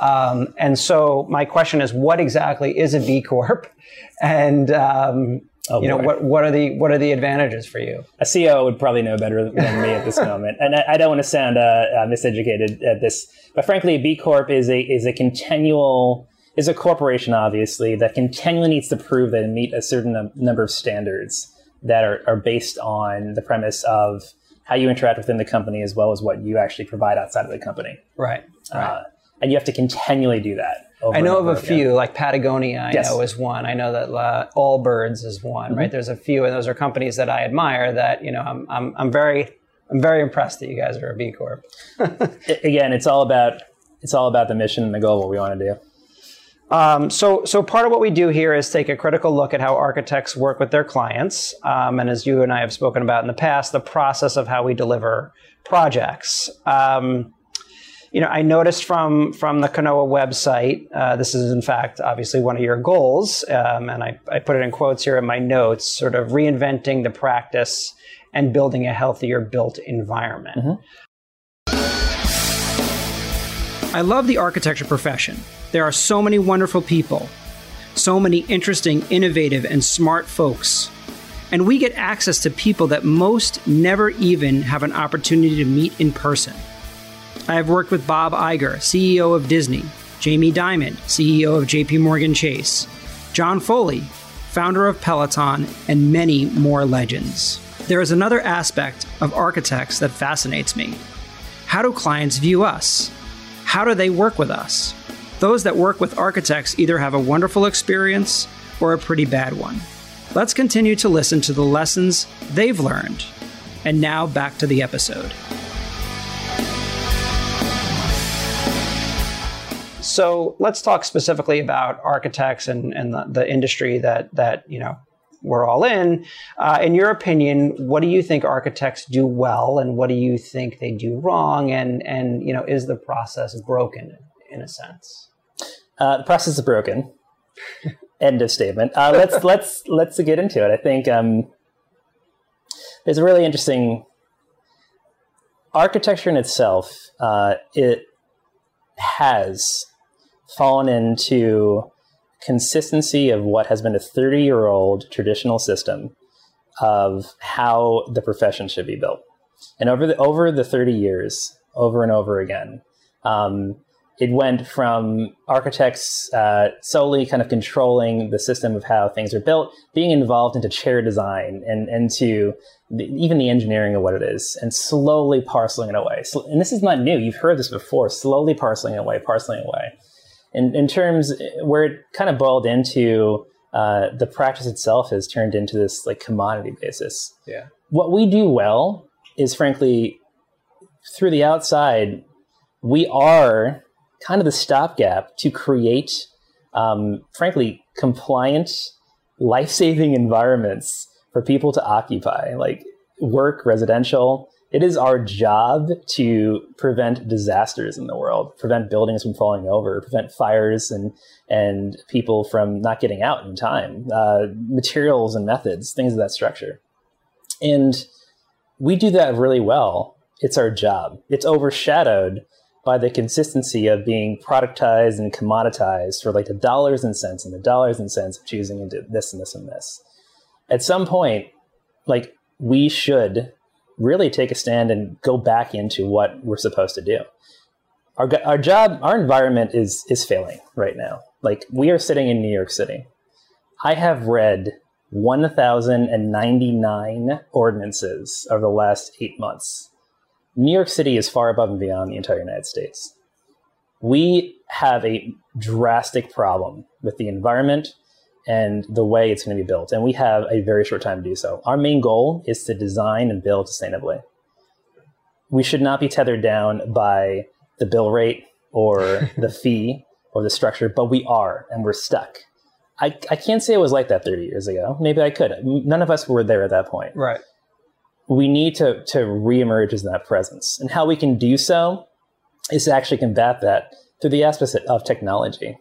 Um, and so, my question is, what exactly is a B Corp? *laughs* And um, you know, boy. what what are the what are the advantages for you? a CEO would probably know better than me at this *laughs* moment, and I, I don't want to sound uh, uh, miseducated at this, but frankly, a B Corp is a is a continual is a corporation, obviously, that continually needs to prove that it meet a certain num- number of standards that are, are based on the premise of how you interact within the company as well as what you actually provide outside of the company, Right. Right. uh, and you have to continually do that. over I know of a again. few, like Patagonia, I Yes. know is one. I know that uh, Allbirds is one, right? There's a few, and those are companies that I admire. That you know, I'm I'm, I'm very I'm very impressed that you guys are a B Corp. *laughs* Again, it's all about it's all about the mission and the goal, what we want to do. Um, so, so part of what we do here is take a critical look at how architects work with their clients, um, and as you and I have spoken about in the past, the process of how we deliver projects. Um, you know, I noticed from from the Canoa website, uh, this is in fact obviously one of your goals, um, and I, I put it in quotes here in my notes, sort of reinventing the practice and building a healthier built environment. I love the architecture profession. There are so many wonderful people, so many interesting, innovative, and smart folks. And we get access to people that most never even have an opportunity to meet in person. I have worked with Bob Iger, CEO of Disney, Jamie Dimon, CEO of JP Morgan Chase, John Foley, founder of Peloton, and many more legends. There is another aspect of architects that fascinates me. How do clients view us? How do they work with us? Those that work with architects either have a wonderful experience or a pretty bad one. Let's continue to listen to the lessons they've learned. And now back to the episode. So let's talk specifically about architects and, and the, the industry that that you know we're all in. Uh, in your opinion, what do you think architects do well, and what do you think they do wrong? And and you know, is the process broken in a sense? Uh, the process is broken. End of statement. Uh, let's *laughs* let's let's get into it. I think um, there's a really interesting architecture in itself. Uh, it has fallen into consistency of what has been a 30 year old traditional system of how the profession should be built. And over the, over the 30 years, over and over again, um, it went from architects uh, solely kind of controlling the system of how things are built, being involved into chair design and into even the engineering of what it is, and slowly parceling it away. So, and this is not new. You've heard this before. Slowly parceling it away, parceling it away in, in terms where it kind of boiled into uh, the practice itself has turned into this like commodity basis. Yeah. What we do well is frankly through the outside, we are kind of the stopgap to create, um, frankly, compliant, life-saving *laughs* environments for people to occupy, like work, residential, it is our job to prevent disasters in the world, prevent buildings from falling over, prevent fires and and people from not getting out in time, uh, materials and methods, things of that structure. And we do that really well. It's our job. It's overshadowed by the consistency of being productized and commoditized for like the dollars and cents and the dollars and cents of choosing into this and this and this. At some point, like we should really take a stand and go back into what we're supposed to do. Our, our job, our environment is is failing right now. Like we are sitting in New York City. I have read 1,099 ordinances over the last eight months. New York City is far above and beyond the entire United States. We have a drastic problem with the environment, and the way it's going to be built. And we have a very short time to do so. Our main goal is to design and build sustainably. We should not be tethered down by the bill rate or *laughs* the fee or the structure, but we are, and we're stuck. I, I can't say it was like that 30 years ago. Maybe I could. None of us were there at that point. Right. We need to, to reemerge as that presence. And how we can do so is to actually combat that through the aspect of technology.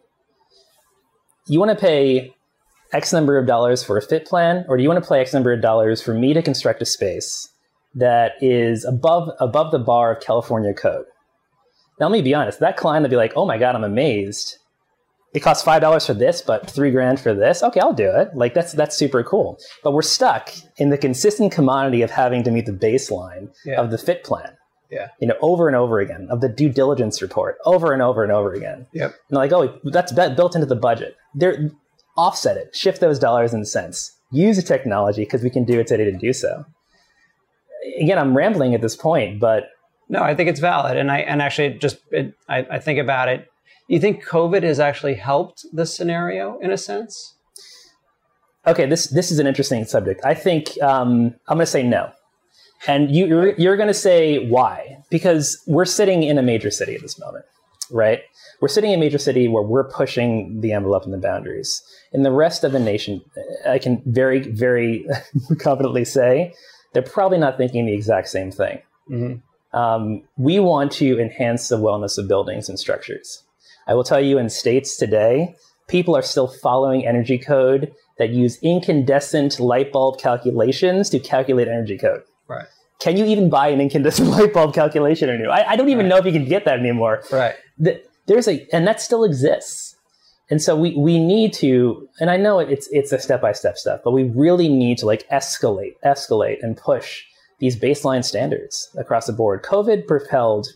You want to pay X number of dollars for a fit plan, or do you want to play X number of dollars for me to construct a space that is above above the bar of California code? Now, let me be honest. That client will be like, "Oh my god, I'm amazed. It costs five dollars for this, but three grand for this. Okay, I'll do it. Like that's that's super cool." But we're stuck in the consistent commodity of having to meet the baseline yeah. of the fit plan. Yeah. You know, over and over again of the due diligence report, over and over and over again. Yep. And like, oh, that's built into the budget. There, offset it, shift those dollars and cents, use the technology because we can do it today to do so. Again, I'm rambling at this point, but no, I think it's valid, and I and actually just it, I, I think about it. You think COVID has actually helped this scenario in a sense? Okay, this this is an interesting subject. I think um, I'm going to say no, and you, you're you're going to say why? Because we're sitting in a major city at this moment, right? We're sitting in a major city where we're pushing the envelope and the boundaries. In the rest of the nation, I can very, very *laughs* confidently say they're probably not thinking the exact same thing. Mm-hmm. Um, we want to enhance the wellness of buildings and structures. I will tell you in states today, people are still following energy code that use incandescent light bulb calculations to calculate energy code. Right. Can you even buy an incandescent *laughs* light bulb calculation or new? I, I don't even right. know if you can get that anymore. Right. The, there's a and that still exists. And so we we need to and i know it's it's a step by step stuff but we really need to like escalate escalate and push these baseline standards across the board. Covid propelled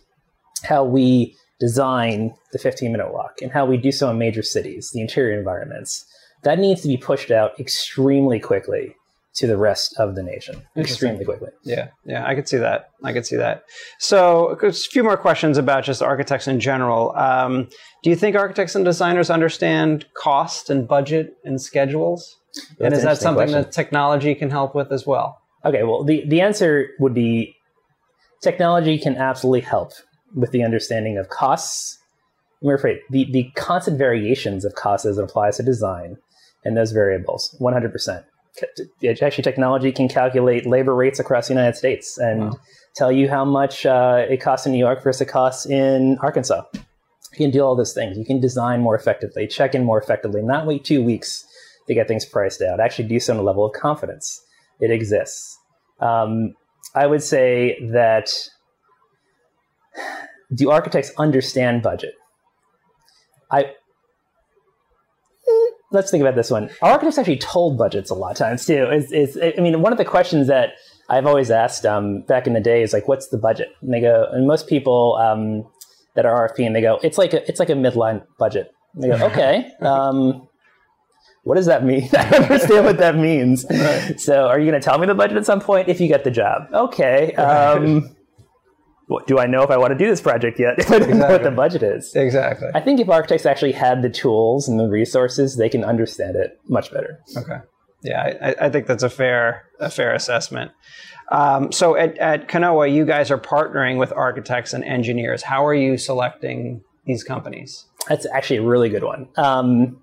how we design the 15 minute walk and how we do so in major cities the interior environments. That needs to be pushed out extremely quickly to the rest of the nation extremely quickly. Yeah, yeah, I could see that. I could see that. So, a few more questions about just architects in general. Um, do you think architects and designers understand cost and budget and schedules? That's and is that something question. that technology can help with as well? Okay, well, the, the answer would be technology can absolutely help with the understanding of costs. We're afraid the, the constant variations of costs as it applies to design and those variables, 100% actually technology can calculate labor rates across the United States and wow. tell you how much uh, it costs in New York versus it costs in Arkansas. You can do all those things. You can design more effectively, check in more effectively, not wait two weeks to get things priced out. Actually, do so on a level of confidence. It exists. Um, I would say that *sighs* do architects understand budget? I let's think about this one. Our architects actually told budgets a lot of times too. Is, it's, I mean, one of the questions that I've always asked um, back in the day is like, "What's the budget?" And they go, and most people um, that are RFP, and they go, "It's like a, it's like a midline budget." And they go, "Okay." *laughs* Um, what does that mean? *laughs* I don't understand what that means. Right. So, are you going to tell me the budget at some point if you get the job? Okay. Um, do I know if I want to do this project yet? *laughs* If I don't exactly. know what the budget is. Exactly. I think if architects actually had the tools and the resources, they can understand it much better. Okay. Yeah, I, I think that's a fair a fair assessment. Um, so at, at Canoa, you guys are partnering with architects and engineers. How are you selecting these companies? That's actually a really good one. Um,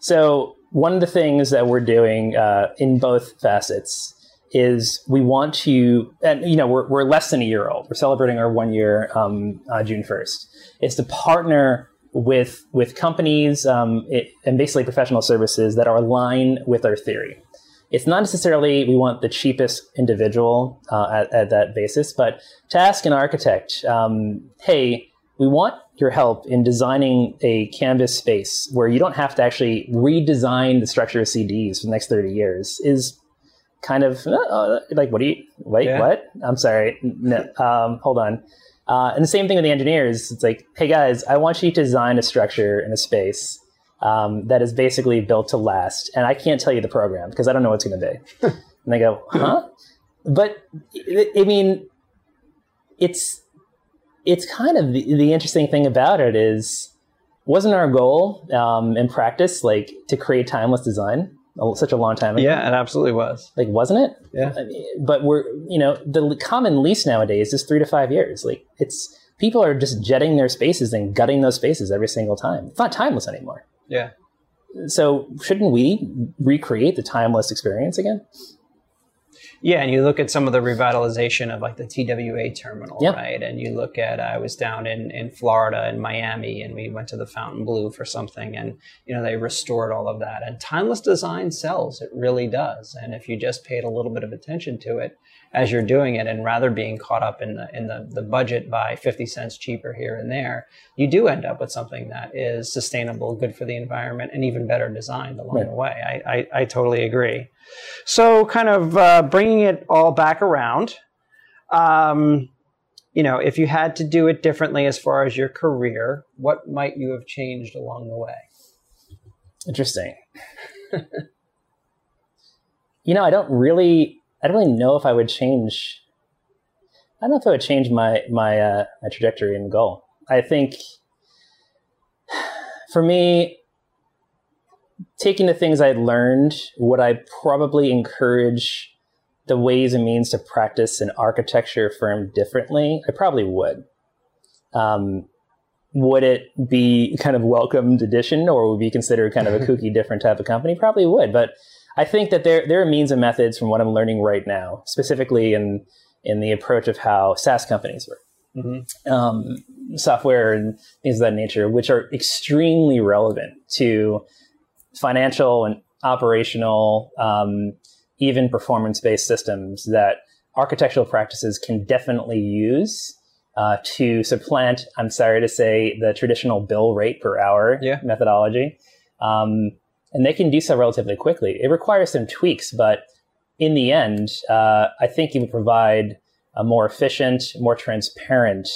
so one of the things that we're doing uh, in both facets is we want to, and you know, we're, we're less than a year old. We're celebrating our one year um, uh, June 1st. Is to partner with with companies um, it, and basically professional services that are aligned with our theory. It's not necessarily we want the cheapest individual uh, at, at, that basis, but to ask an architect, um, hey, we want your help in designing a canvas space where you don't have to actually redesign the structure of CDs for the next 30 years is kind of uh, uh, like, what do you, wait, yeah. what? I'm sorry. No, um, hold on. Uh, and the same thing with the engineers. It's like, hey guys, I want you to design a structure in a space um, that is basically built to last. And I can't tell you the program because I don't know what's going to be. *laughs* and they go, huh? But I mean, it's it's kind of the, the interesting thing about it is wasn't our goal um, in practice like to create timeless design? Such a long time ago. Yeah, it absolutely was. Like, wasn't it? Yeah. But we're, you know, the common lease nowadays is three to five years. Like, it's people are just jetting their spaces and gutting those spaces every single time. It's not timeless anymore. Yeah. So, shouldn't we recreate the timeless experience again? Yeah, and you look at some of the revitalization of like the TWA terminal, yep. right? And you look at I was down in in Florida in Miami, and we went to the Fontainebleau for something, and you know they restored all of that. And timeless design sells; it really does. And if you just paid a little bit of attention to it as you're doing it, and rather being caught up in the in the, the budget by fifty cents cheaper here and there, you do end up with something that is sustainable, good for the environment, and even better designed along right. the way. I, I I totally agree. So, kind of uh, bringing it all back around, um, you know, if you had to do it differently as far as your career, what might you have changed along the way? Interesting. *laughs* you know, I don't really, I don't really know if I would change. I don't know if I would change my my uh, my trajectory and goal. I think *sighs* for me, taking the things I'd learned, would I probably encourage the ways and means to practice an architecture firm differently? I probably would. Um, would it be kind of welcomed addition or would be considered kind of a *laughs* kooky different type of company? Probably would. But I think that there, there are means and methods from what I'm learning right now, specifically in, in the approach of how SaaS companies work. Mm-hmm. Um, software and things of that nature, which are extremely relevant to financial and operational, um, even performance based systems that architectural practices can definitely use uh, to supplant, I'm sorry to say, the traditional bill rate per hour yeah. methodology. Um, and they can do so relatively quickly. It requires some tweaks, but in the end, uh, I think you would provide a more efficient, more transparent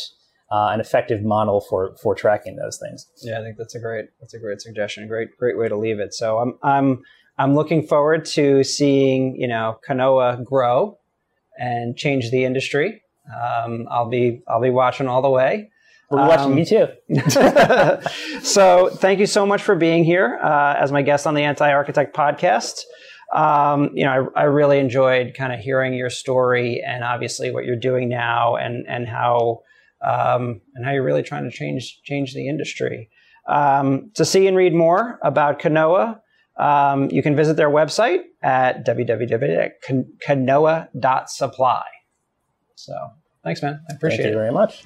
uh, an effective model for for tracking those things. Yeah, I think that's a great that's a great suggestion. Great great way to leave it. So I'm I'm I'm looking forward to seeing you know Canoa grow and change the industry. Um, I'll be I'll be watching all the way. We'll be watching Um, you too. *laughs* *laughs* so thank you so much for being here uh, as my guest on the Anti Architect podcast. Um, you know, I, I really enjoyed kind of hearing your story and obviously what you're doing now and and how um, and how you're really trying to change change the industry. Um, to see and read more about Canoa, um, you can visit their website at www.canoa.supply. So thanks, man. I appreciate Thank you it. very much.